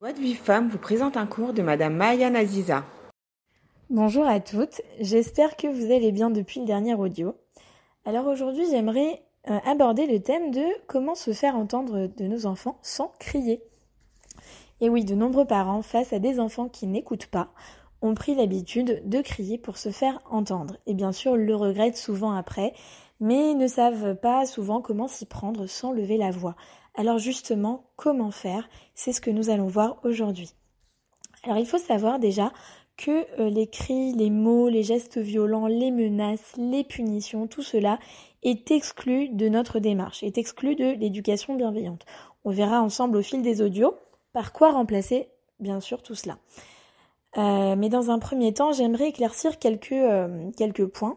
Voix de Vive Femme vous présente un cours de Madame Maya Naziza. Bonjour à toutes, j'espère que vous allez bien depuis le dernier audio. Alors aujourd'hui j'aimerais euh, aborder le thème de comment se faire entendre de nos enfants sans crier. Et oui, de nombreux parents, face à des enfants qui n'écoutent pas, ont pris l'habitude de crier pour se faire entendre. Et bien sûr, le regrettent souvent après, mais ne savent pas souvent comment s'y prendre sans lever la voix. Alors justement, comment faire? C'est ce que nous allons voir aujourd'hui. Alors il faut savoir déjà que euh, les cris, les mots, les gestes violents, les menaces, les punitions, tout cela est exclu de notre démarche, est exclu de l'éducation bienveillante. On verra ensemble au fil des audios par quoi remplacer bien sûr tout cela. Euh, mais dans un premier temps, j'aimerais éclaircir euh, quelques points.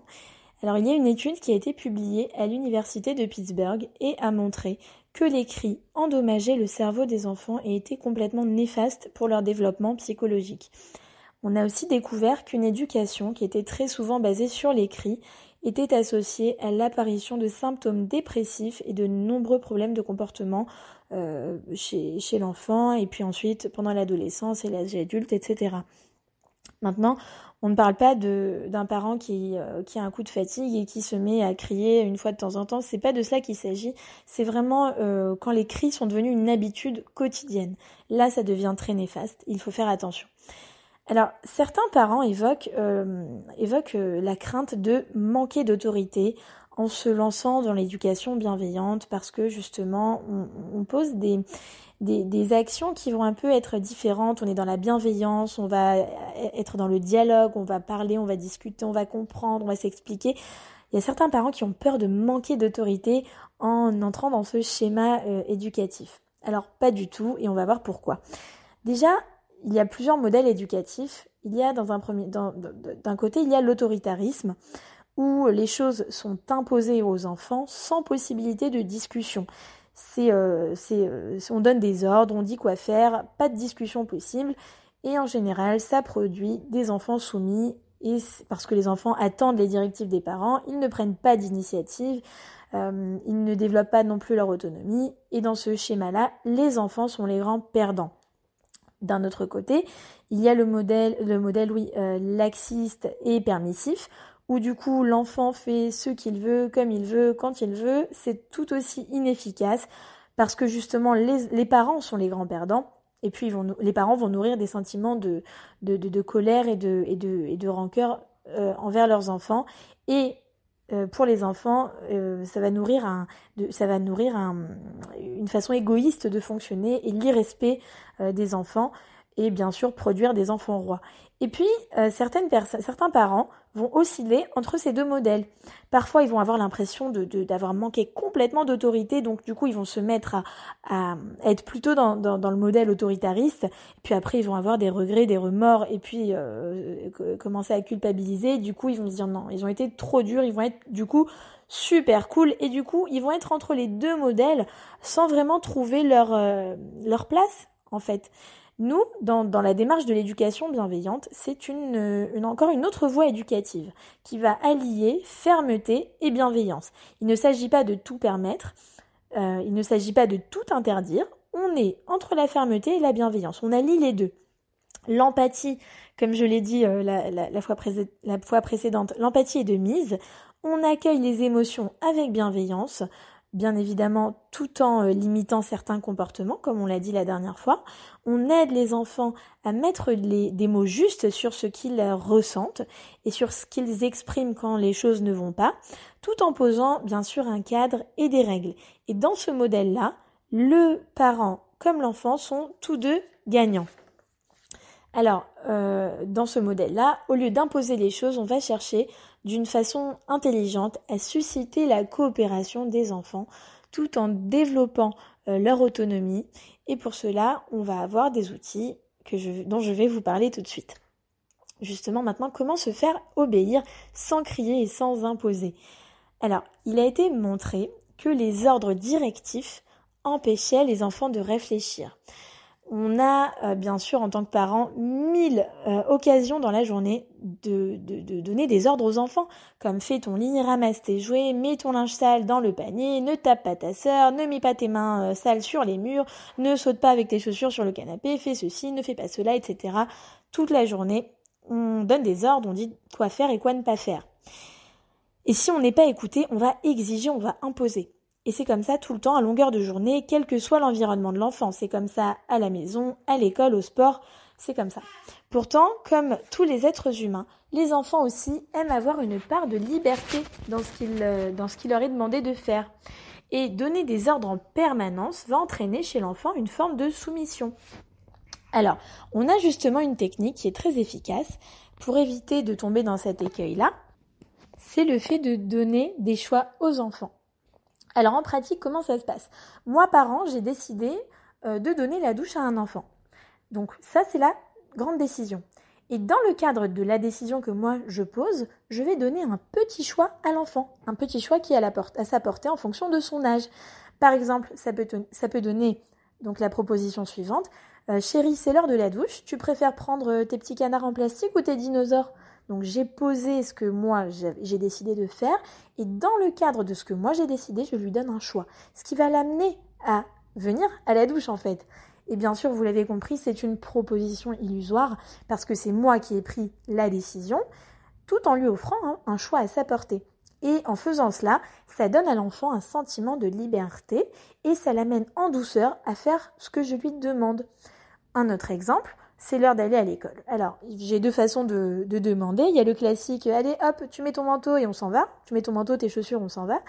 Alors il y a une étude qui a été publiée à l'université de Pittsburgh et a montré que les cris endommageaient le cerveau des enfants et étaient complètement néfastes pour leur développement psychologique. On a aussi découvert qu'une éducation qui était très souvent basée sur les cris était associée à l'apparition de symptômes dépressifs et de nombreux problèmes de comportement euh, chez, chez l'enfant et puis ensuite pendant l'adolescence et l'âge adulte, etc. Maintenant, on ne parle pas d'un parent qui, euh, qui a un coup de fatigue et qui se met à crier une fois de temps en temps. C'est pas de cela qu'il s'agit. C'est vraiment euh, quand les cris sont devenus une habitude quotidienne. Là, ça devient très néfaste. Il faut faire attention. Alors, certains parents évoquent, euh, la crainte de manquer d'autorité en se lançant dans l'éducation bienveillante parce que justement, on pose des, des, actions qui vont un peu être différentes. On est dans la bienveillance, on va être dans le dialogue, on va parler, on va discuter, on va comprendre, on va s'expliquer. Il y a certains parents qui ont peur de manquer d'autorité en entrant dans ce schéma euh, éducatif. Alors pas du tout, et on va voir pourquoi. Déjà, il y a plusieurs modèles éducatifs. Il y a d'un côté, il y a l'autoritarisme où les choses sont imposées aux enfants sans possibilité de discussion euh, euh, on donne des ordres, on dit quoi faire, pas de discussion possible. Et en général, ça produit des enfants soumis parce que les enfants attendent les directives des parents, ils ne prennent pas d'initiative, euh, ils ne développent pas non plus leur autonomie. Et dans ce schéma-là, les enfants sont les grands perdants. D'un autre côté, il y a le modèle, le modèle laxiste et permissif, où du coup l'enfant fait ce qu'il veut, comme il veut, quand il veut, c'est tout aussi inefficace parce que justement les, parents sont les grands perdants et puis les parents vont nourrir des sentiments de, de, colère et de, rancœur euh, envers leurs enfants et euh, pour les enfants, euh, ça va nourrir, une façon égoïste de fonctionner et l'irrespect des enfants et bien sûr produire des enfants rois. Et puis, euh, certaines certains parents vont osciller entre ces deux modèles. Parfois, ils vont avoir l'impression d'avoir de, manqué complètement d'autorité, donc du coup, ils vont se mettre à, à être plutôt dans, dans, dans, le modèle autoritariste, et puis après, ils vont avoir des regrets, des remords, et puis euh, commencer à culpabiliser. Du coup, ils vont se dire non, ils ont été trop durs, ils vont être du coup super cool, et du coup, ils vont être entre les deux modèles sans vraiment trouver leur, euh, leur place, en fait. Nous, dans, la démarche de l'éducation bienveillante, c'est une, encore une autre voie éducative qui va allier fermeté et bienveillance. Il ne s'agit pas de tout permettre, euh, il ne s'agit pas de tout interdire, on est entre la fermeté et la bienveillance, on allie les deux. L'empathie, comme je l'ai dit euh, la fois précédente, l'empathie est de mise, on accueille les émotions avec bienveillance, bien évidemment tout en euh, limitant certains comportements, comme on l'a dit la dernière fois. On aide les enfants à mettre des mots justes sur ce qu'ils ressentent et sur ce qu'ils expriment quand les choses ne vont pas, tout en posant bien sûr un cadre et des règles. Et dans ce modèle-là, le parent comme l'enfant sont tous deux gagnants. Alors, euh, dans ce modèle-là, au lieu d'imposer les choses, on va chercher d'une façon intelligente à susciter la coopération des enfants tout en développant euh, leur autonomie. Et pour cela, on va avoir des outils dont je vais vous parler tout de suite. Justement, maintenant, comment se faire obéir sans crier et sans imposer? Alors, il a été montré que les ordres directifs empêchaient les enfants de réfléchir. On a euh, bien sûr en tant que parent mille euh, occasions dans la journée de, de, donner des ordres aux enfants, comme fais ton lit, ramasse tes jouets, mets ton linge sale dans le panier, ne tape pas ta sœur, ne mets pas tes mains euh, sales sur les murs, ne saute pas avec tes chaussures sur le canapé, fais ceci, ne fais pas cela, etc. Toute la journée, on donne des ordres, on dit quoi faire et quoi ne pas faire. Et si on n'est pas écouté, on va exiger, on va imposer. Et c'est comme ça tout le temps, à longueur de journée, quel que soit l'environnement de l'enfant. C'est comme ça à la maison, à l'école, au sport, c'est comme ça. Pourtant, comme tous les êtres humains, les enfants aussi aiment avoir une part de liberté dans ce qu'il euh, dans ce qu'il leur est demandé de faire. Et donner des ordres en permanence va entraîner chez l'enfant une forme de soumission. Alors, on a justement une technique qui est très efficace pour éviter de tomber dans cet écueil-là. C'est le fait de donner des choix aux enfants. Alors en pratique, comment ça se passe? Moi, parent, j'ai décidé euh, de donner la douche à un enfant. Donc ça, c'est la grande décision. Et dans le cadre de la décision que moi je pose, je vais donner un petit choix à l'enfant, un petit choix qui est à, sa portée en fonction de son âge. Par exemple, ça peut, ça peut donner donc la proposition suivante. Euh, chérie, c'est l'heure de la douche. Tu préfères prendre euh, tes petits canards en plastique ou tes dinosaures? Donc j'ai posé ce que moi j'ai décidé de faire et dans le cadre de ce que moi j'ai décidé, je lui donne un choix. Ce qui va l'amener à venir à la douche en fait. Et bien sûr, vous l'avez compris, c'est une proposition illusoire parce que c'est moi qui ai pris la décision tout en lui offrant hein, un choix à sa portée. Et en faisant cela, ça donne à l'enfant un sentiment de liberté et ça l'amène en douceur à faire ce que je lui demande. Un autre exemple, c'est l'heure d'aller à l'école. Alors, j'ai deux façons de, demander. Il y a le classique, allez hop, tu mets ton manteau et on s'en va. Tu mets ton manteau, tes chaussures, on s'en va.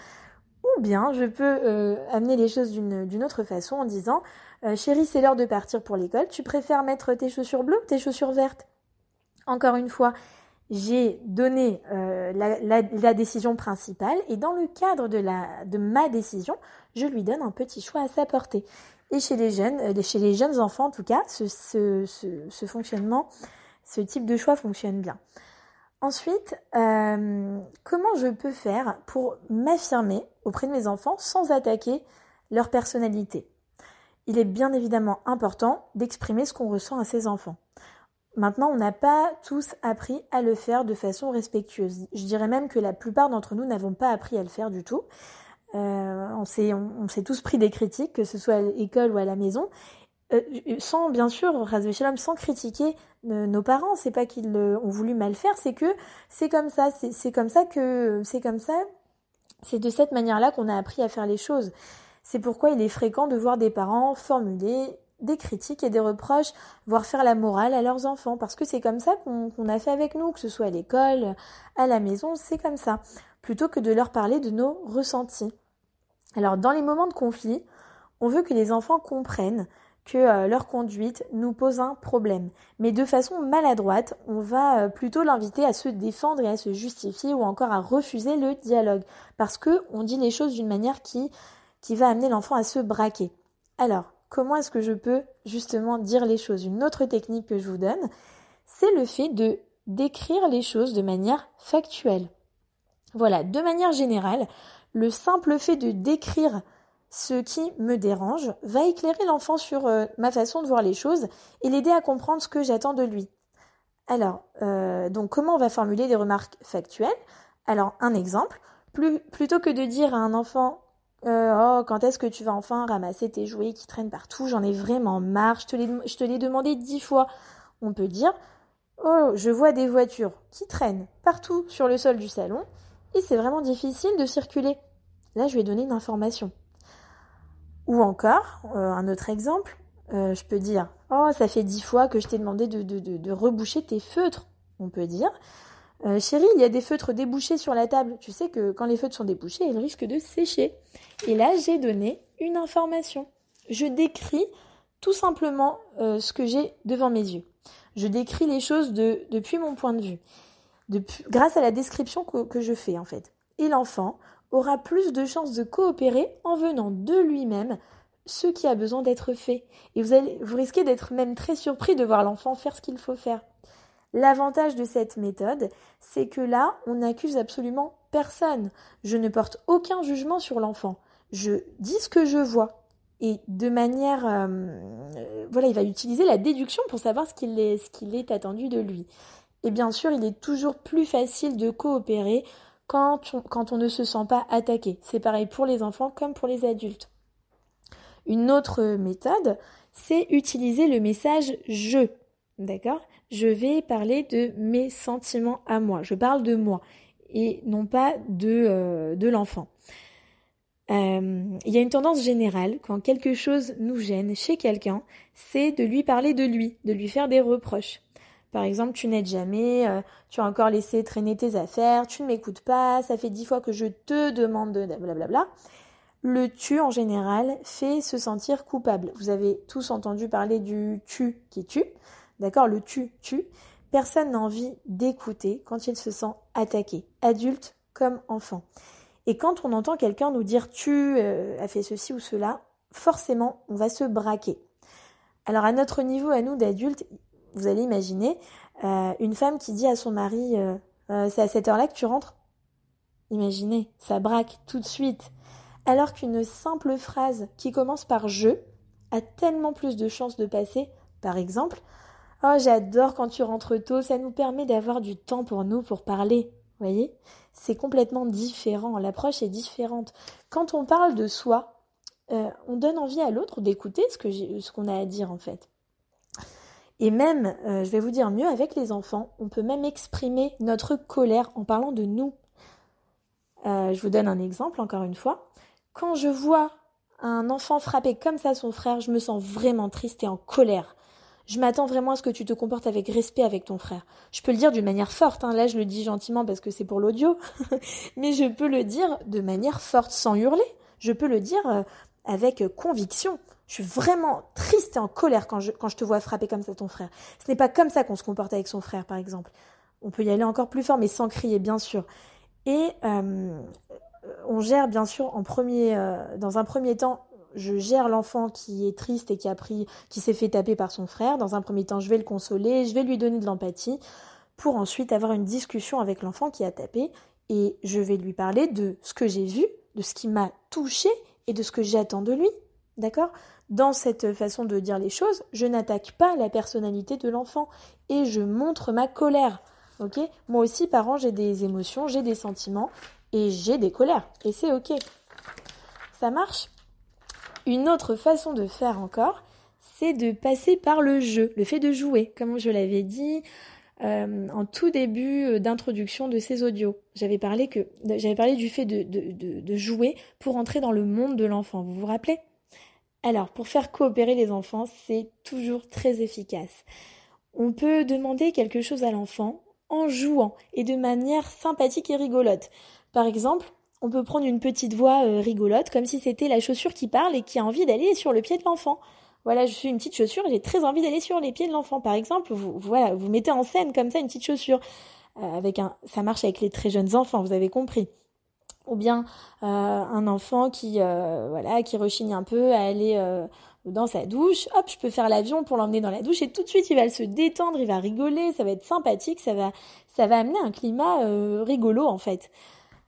Ou bien, je peux euh, amener les choses d'une autre façon en disant, euh, chérie, c'est l'heure de partir pour l'école. Tu préfères mettre tes chaussures bleues ou tes chaussures vertes? Encore une fois, j'ai donné euh, la, décision principale et dans le cadre de, ma décision, je lui donne un petit choix à sa portée. Et chez les jeunes, euh, chez les jeunes enfants en tout cas, ce, fonctionnement, ce type de choix fonctionne bien. Ensuite, euh, comment je peux faire pour m'affirmer auprès de mes enfants sans attaquer leur personnalité? Il est bien évidemment important d'exprimer ce qu'on ressent à ses enfants. Maintenant, on n'a pas tous appris à le faire de façon respectueuse. Je dirais même que la plupart d'entre nous n'avons pas appris à le faire du tout. Euh, on s'est tous pris des critiques, que ce soit à l'école ou à la maison, euh, sans bien sûr, Shalom, sans critiquer nos parents. C'est pas qu'ils ont voulu mal faire, c'est que c'est comme ça, c'est comme ça que c'est comme ça. C'est de cette manière-là qu'on a appris à faire les choses. C'est pourquoi il est fréquent de voir des parents formuler des critiques et des reproches, voire faire la morale à leurs enfants, parce que c'est comme ça qu'on a fait avec nous, que ce soit à l'école, à la maison, c'est comme ça, plutôt que de leur parler de nos ressentis. Alors dans les moments de conflit, on veut que les enfants comprennent que euh, leur conduite nous pose un problème. Mais de façon maladroite, on va euh, plutôt l'inviter à se défendre et à se justifier ou encore à refuser le dialogue. Parce que on dit les choses d'une manière qui, qui va amener l'enfant à se braquer. Alors, comment est-ce que je peux justement dire les choses? Une autre technique que je vous donne, c'est le fait de décrire les choses de manière factuelle. Voilà, de manière générale, le simple fait de décrire ce qui me dérange va éclairer l'enfant sur euh, ma façon de voir les choses et l'aider à comprendre ce que j'attends de lui. Alors, euh, donc comment on va formuler des remarques factuelles? Alors, un exemple, plutôt que de dire à un enfant euh, Oh, quand est-ce que tu vas enfin ramasser tes jouets qui traînent partout? J'en ai vraiment marre, je te l'ai demandé dix fois. On peut dire Oh, je vois des voitures qui traînent partout sur le sol du salon et c'est vraiment difficile de circuler. Là, je vais donner une information. Ou encore, euh, un autre exemple, euh, je peux dire Oh, ça fait dix fois que je t'ai demandé de, reboucher tes feutres. On peut dire euh, Chérie, il y a des feutres débouchés sur la table. Tu sais que quand les feutres sont débouchés, ils risquent de sécher. Et là, j'ai donné une information. Je décris tout simplement ce que j'ai devant mes yeux. Je décris les choses de, depuis mon point de vue grâce à la description que, je fais en fait. Et l'enfant aura plus de chances de coopérer en venant de lui-même ce qui a besoin d'être fait. Et vous, allez, vous risquez d'être même très surpris de voir l'enfant faire ce qu'il faut faire. L'avantage de cette méthode, c'est que là, on n'accuse absolument personne. Je ne porte aucun jugement sur l'enfant. Je dis ce que je vois. et de manière, euh, voilà, il va utiliser la déduction pour savoir ce qu'il est attendu de lui. Et bien sûr, il est toujours plus facile de coopérer quand on, ne se sent pas attaqué. C'est pareil pour les enfants comme pour les adultes. Une autre méthode, c'est utiliser le message je. D'accord? Je vais parler de mes sentiments à moi. Je parle de moi et non pas de, euh, de l'enfant. Euh, il y a une tendance générale, quand quelque chose nous gêne chez quelqu'un, c'est de lui parler de lui, de lui faire des reproches. Par exemple, tu n'aides jamais, euh, tu as encore laissé traîner tes affaires, tu ne m'écoutes pas, ça fait dix fois que je te demande de blablabla. Le tu en général fait se sentir coupable. Vous avez tous entendu parler du tu qui tue. D'accord? Le tu tu. Personne n'a envie d'écouter quand il se sent attaqué, adulte comme enfant. Et quand on entend quelqu'un nous dire tu euh, as fait ceci ou cela, forcément, on va se braquer. Alors à notre niveau, à nous d'adultes, vous allez imaginer euh, une femme qui dit à son mari euh, c'est à cette heure-là que tu rentres. Imaginez, ça braque tout de suite. Alors qu'une simple phrase qui commence par je a tellement plus de chances de passer. Par exemple, oh j'adore quand tu rentres tôt, ça nous permet d'avoir du temps pour nous pour parler. Vous voyez? C'est complètement différent, l'approche est différente. Quand on parle de soi, euh, on donne envie à l'autre d'écouter ce qu'on a à dire en fait. Et même, euh, je vais vous dire mieux, avec les enfants, on peut même exprimer notre colère en parlant de nous. Euh, je vous donne un exemple, encore une fois. Quand je vois un enfant frapper comme ça son frère, je me sens vraiment triste et en colère je m'attends vraiment à ce que tu te comportes avec respect avec ton frère. Je peux le dire d'une manière forte, hein. là je le dis gentiment parce que c'est pour l'audio, mais je peux le dire de manière forte, sans hurler. Je peux le dire euh, avec conviction. Je suis vraiment triste et en colère quand je, quand je te vois frapper comme ça ton frère. Ce n'est pas comme ça qu'on se comporte avec son frère, par exemple. On peut y aller encore plus fort, mais sans crier, bien sûr. Et euh, on gère, bien sûr, en premier, euh, dans un premier temps, je gère l'enfant qui est triste et qui a pris, qui s'est fait taper par son frère. Dans un premier temps, je vais le consoler, je vais lui donner de l'empathie pour ensuite avoir une discussion avec l'enfant qui a tapé et je vais lui parler de ce que j'ai vu, de ce qui m'a touché et de ce que j'attends de lui. D'accord? Dans cette façon de dire les choses, je n'attaque pas la personnalité de l'enfant et je montre ma colère. OK? Moi aussi parent, j'ai des émotions, j'ai des sentiments et j'ai des colères et c'est OK. Ça marche? Une autre façon de faire encore, c'est de passer par le jeu, le fait de jouer, comme je l'avais dit euh, en tout début euh, d'introduction de ces audios. J'avais parlé que j'avais parlé du fait de, jouer pour entrer dans le monde de l'enfant. Vous vous rappelez? Alors, pour faire coopérer les enfants, c'est toujours très efficace. On peut demander quelque chose à l'enfant en jouant et de manière sympathique et rigolote. Par exemple, on peut prendre une petite voix euh, rigolote, comme si c'était la chaussure qui parle et qui a envie d'aller sur le pied de l'enfant. Voilà, je suis une petite chaussure, j'ai très envie d'aller sur les pieds de l'enfant. Par exemple, vous, voilà, vous mettez en scène comme ça une petite chaussure. Euh, avec un, ça marche avec les très jeunes enfants, vous avez compris. Ou bien euh, un enfant qui, voilà, qui rechigne un peu à aller dans sa douche. Hop, je peux faire l'avion pour l'emmener dans la douche et tout de suite il va se détendre, il va rigoler, ça va être sympathique, ça va, ça va amener un climat rigolo en fait.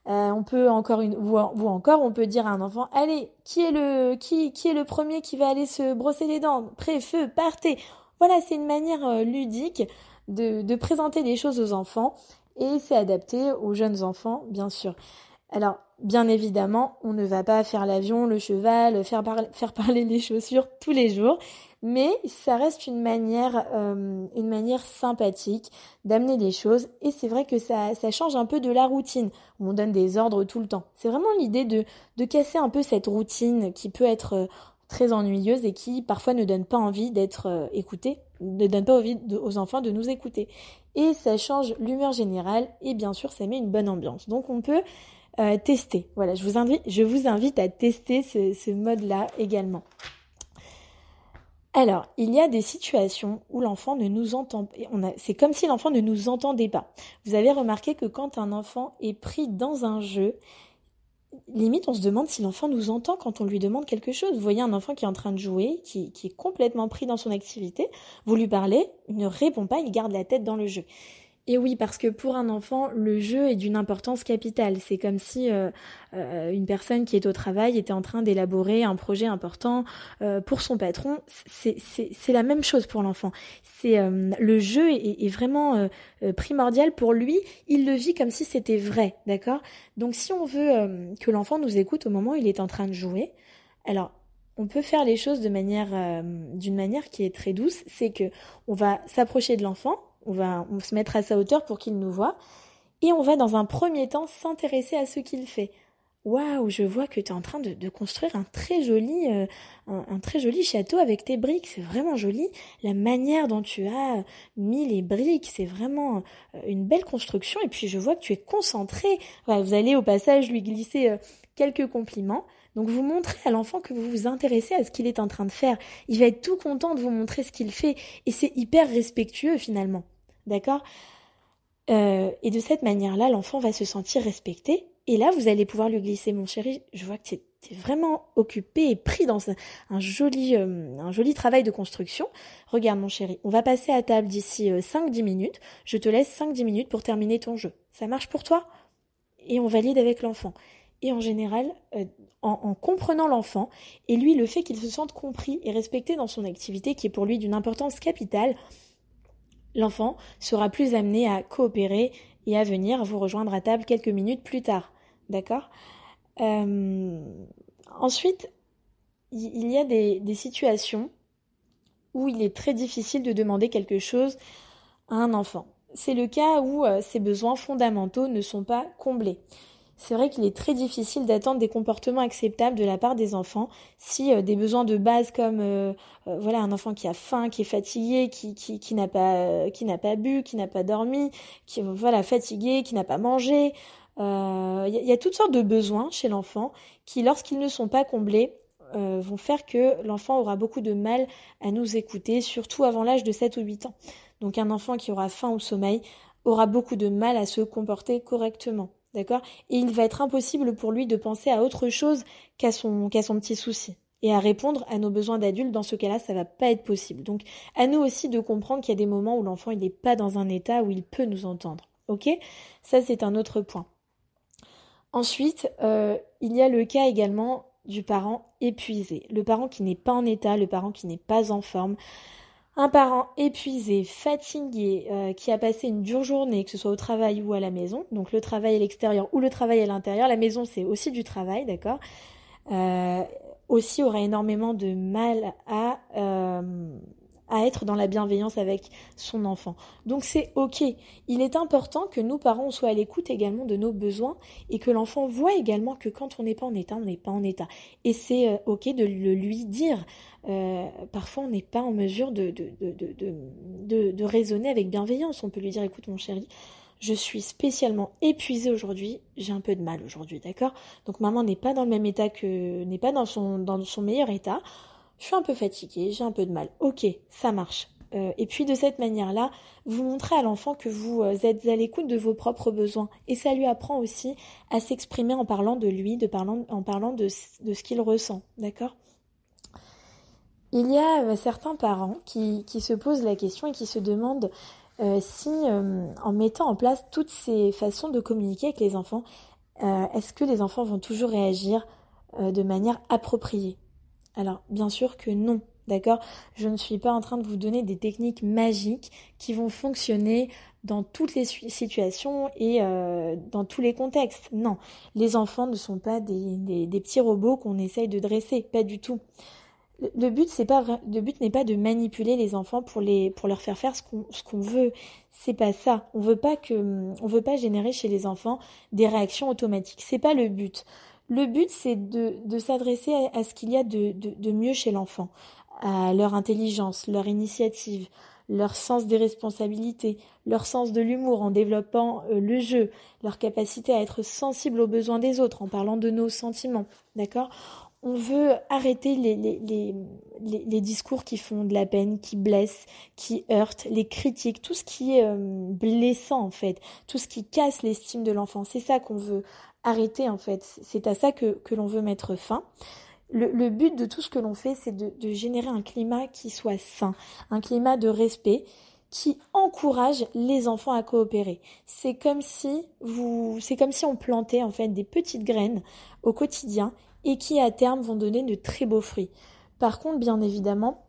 Euh, on peut encore une ou, encore on peut dire à un enfant allez qui est le qui qui est le premier qui va aller se brosser les dents? Prêt feu partez! Voilà c'est une manière euh, ludique de, de présenter des choses aux enfants et c'est adapté aux jeunes enfants bien sûr alors bien évidemment on ne va pas faire l'avion le cheval faire, parler les chaussures tous les jours mais ça reste une manière, euh, une manière sympathique d'amener des choses et c'est vrai que ça, change un peu de la routine où on donne des ordres tout le temps. C'est vraiment l'idée de, de casser un peu cette routine qui peut être euh, très ennuyeuse et qui parfois ne donne pas envie d'être euh, écoutée, ne donne pas envie aux enfants de nous écouter. Et ça change l'humeur générale et bien sûr ça met une bonne ambiance. Donc on peut tester. Voilà, je vous invite, je vous invite à tester ce, ce mode-là également. Alors, il y a des situations où l'enfant ne nous entend pas. C'est comme si l'enfant ne nous entendait pas. Vous avez remarqué que quand un enfant est pris dans un jeu, limite on se demande si l'enfant nous entend quand on lui demande quelque chose. Vous voyez un enfant qui est en train de jouer, qui, est complètement pris dans son activité, vous lui parlez, il ne répond pas, il garde la tête dans le jeu. Et oui, parce que pour un enfant, le jeu est d'une importance capitale. C'est comme si euh, euh, une personne qui est au travail était en train d'élaborer un projet important euh, pour son patron. C'est la même chose pour l'enfant. C'est le jeu est, est vraiment primordial pour lui. Il le vit comme si c'était vrai, d'accord? Donc si on veut que l'enfant nous écoute au moment où il est en train de jouer, alors on peut faire les choses de manière d'une manière qui est très douce. C'est que on va s'approcher de l'enfant on va se mettre à sa hauteur pour qu'il nous voit. Et on va dans un premier temps s'intéresser à ce qu'il fait. Waouh, je vois que tu es en train de, construire un très joli, euh, un, très joli château avec tes briques. C'est vraiment joli. La manière dont tu as mis les briques, c'est vraiment euh, une belle construction. Et puis je vois que tu es concentré. vous allez au passage lui glisser euh, quelques compliments. Donc vous montrez à l'enfant que vous vous intéressez à ce qu'il est en train de faire. Il va être tout content de vous montrer ce qu'il fait. Et c'est hyper respectueux finalement. D'accord? Euh, Et de cette manière-là, l'enfant va se sentir respecté. Et là, vous allez pouvoir lui glisser, mon chéri, je vois que tu es vraiment occupé et pris dans un joli, euh, un joli travail de construction. Regarde, mon chéri, on va passer à table d'ici 5-10 euh, minutes. Je te laisse 5-10 minutes pour terminer ton jeu. Ça marche pour toi? Et on valide avec l'enfant. Et en général, en, en, comprenant l'enfant, et lui, le fait qu'il se sente compris et respecté dans son activité, qui est pour lui d'une importance capitale, l'enfant sera plus amené à coopérer et à venir vous rejoindre à table quelques minutes plus tard. D'accord? Euh, Ensuite, il y a des, situations où il est très difficile de demander quelque chose à un enfant. C'est le cas où euh, ses besoins fondamentaux ne sont pas comblés c'est vrai qu'il est très difficile d'attendre des comportements acceptables de la part des enfants si euh, des besoins de base comme euh, euh, voilà un enfant qui a faim, qui est fatigué, qui qui, qui n'a pas qui n'a pas bu, qui n'a pas dormi, qui voilà fatigué, qui n'a pas mangé, il y, a toutes sortes de besoins chez l'enfant qui lorsqu'ils ne sont pas comblés vont faire que l'enfant aura beaucoup de mal à nous écouter, surtout avant l'âge de 7 ou 8 ans. Donc un enfant qui aura faim ou sommeil aura beaucoup de mal à se comporter correctement. D'accord? Et il va être impossible pour lui de penser à autre chose qu'à son, petit souci. Et à répondre à nos besoins d'adultes, dans ce cas-là, ça va pas être possible. Donc, à nous aussi de comprendre qu'il y a des moments où l'enfant, n'est pas dans un état où il peut nous entendre. Ok? Ça, c'est un autre point. Ensuite, euh, il y a le cas également du parent épuisé. Le parent qui n'est pas en état, le parent qui n'est pas en forme. Un parent épuisé, fatigué, euh, qui a passé une dure journée, que ce soit au travail ou à la maison, donc le travail à l'extérieur ou le travail à l'intérieur, la maison c'est aussi du travail, d'accord? Euh, Aussi aura énormément de mal à euh, à être dans la bienveillance avec son enfant. Donc c'est ok. Il est important que nous parents soient à l'écoute également de nos besoins et que l'enfant voit également que quand on n'est pas en état, on n'est pas en état. Et c'est euh, ok de le lui dire. Euh, parfois on n'est pas en mesure de de, raisonner avec bienveillance. On peut lui dire écoute mon chéri, je suis spécialement épuisée aujourd'hui, j'ai un peu de mal aujourd'hui, d'accord? Donc maman n'est pas dans le même état que n'est pas dans son dans son meilleur état je suis un peu fatiguée, j'ai un peu de mal. Ok, ça marche. Euh, et puis de cette manière-là, vous montrez à l'enfant que vous euh, êtes à l'écoute de vos propres besoins. Et ça lui apprend aussi à s'exprimer en parlant de lui, en parlant de, ce qu'il ressent. D'accord? Il y a euh, certains parents qui, se posent la question et qui se demandent si, en mettant en place toutes ces façons de communiquer avec les enfants, est-ce que les enfants vont toujours réagir de manière appropriée? Alors, bien sûr que non, d'accord? Je ne suis pas en train de vous donner des techniques magiques qui vont fonctionner dans toutes les situations et euh, dans tous les contextes. Non, les enfants ne sont pas des, petits robots qu'on essaye de dresser, pas du tout. Le but, c'est pas n'est pas de manipuler les enfants pour leur faire faire ce qu'on ce qu'on veut. C'est pas ça. On veut on veut pas générer chez les enfants des réactions automatiques. C'est pas le but. Le but, c'est de, s'adresser à, ce qu'il y a de, de, de mieux chez l'enfant, à leur intelligence, leur initiative, leur sens des responsabilités, leur sens de l'humour en développant euh, le jeu, leur capacité à être sensible aux besoins des autres en parlant de nos sentiments. D'accord? On veut arrêter les, discours qui font de la peine, qui blessent, qui heurtent, les critiques, tout ce qui est euh, blessant en fait, tout ce qui casse l'estime de l'enfant. C'est ça qu'on veut arrêter en fait. C'est à ça que, l'on veut mettre fin. Le, but de tout ce que l'on fait, c'est de, générer un climat qui soit sain, un climat de respect. qui encourage les enfants à coopérer. C'est comme si c'est comme si on plantait en fait des petites graines au quotidien et qui à terme vont donner de très beaux fruits. Par contre, bien évidemment,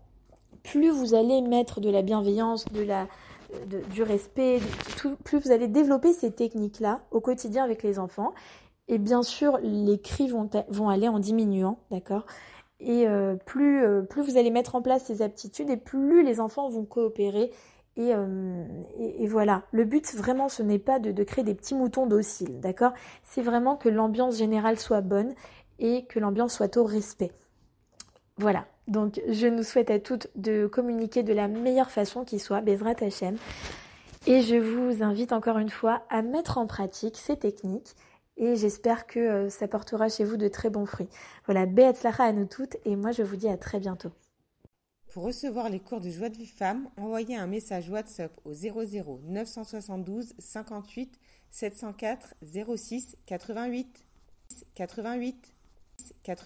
plus vous allez mettre de la bienveillance, du respect, plus vous allez développer ces techniques-là au quotidien avec les enfants. Et bien sûr, les cris vont, aller en diminuant, d'accord? Et euh, plus, euh, plus vous allez mettre en place ces aptitudes et plus les enfants vont coopérer. Et, euh, voilà, le but vraiment, ce n'est pas de, de, créer des petits moutons dociles, d'accord? C'est vraiment que l'ambiance générale soit bonne et que l'ambiance soit au respect. Voilà, donc je nous souhaite à toutes de communiquer de la meilleure façon qui soit, Bezrat Hachem. Et je vous invite encore une fois à mettre en pratique ces techniques et j'espère que euh, ça portera chez vous de très bons fruits. Voilà, Beatzlacha à nous toutes et moi je vous dis à très bientôt. Pour recevoir les cours de Joie de Vie Femme, envoyez un message WhatsApp au 00 972 58 704 06 88 88 80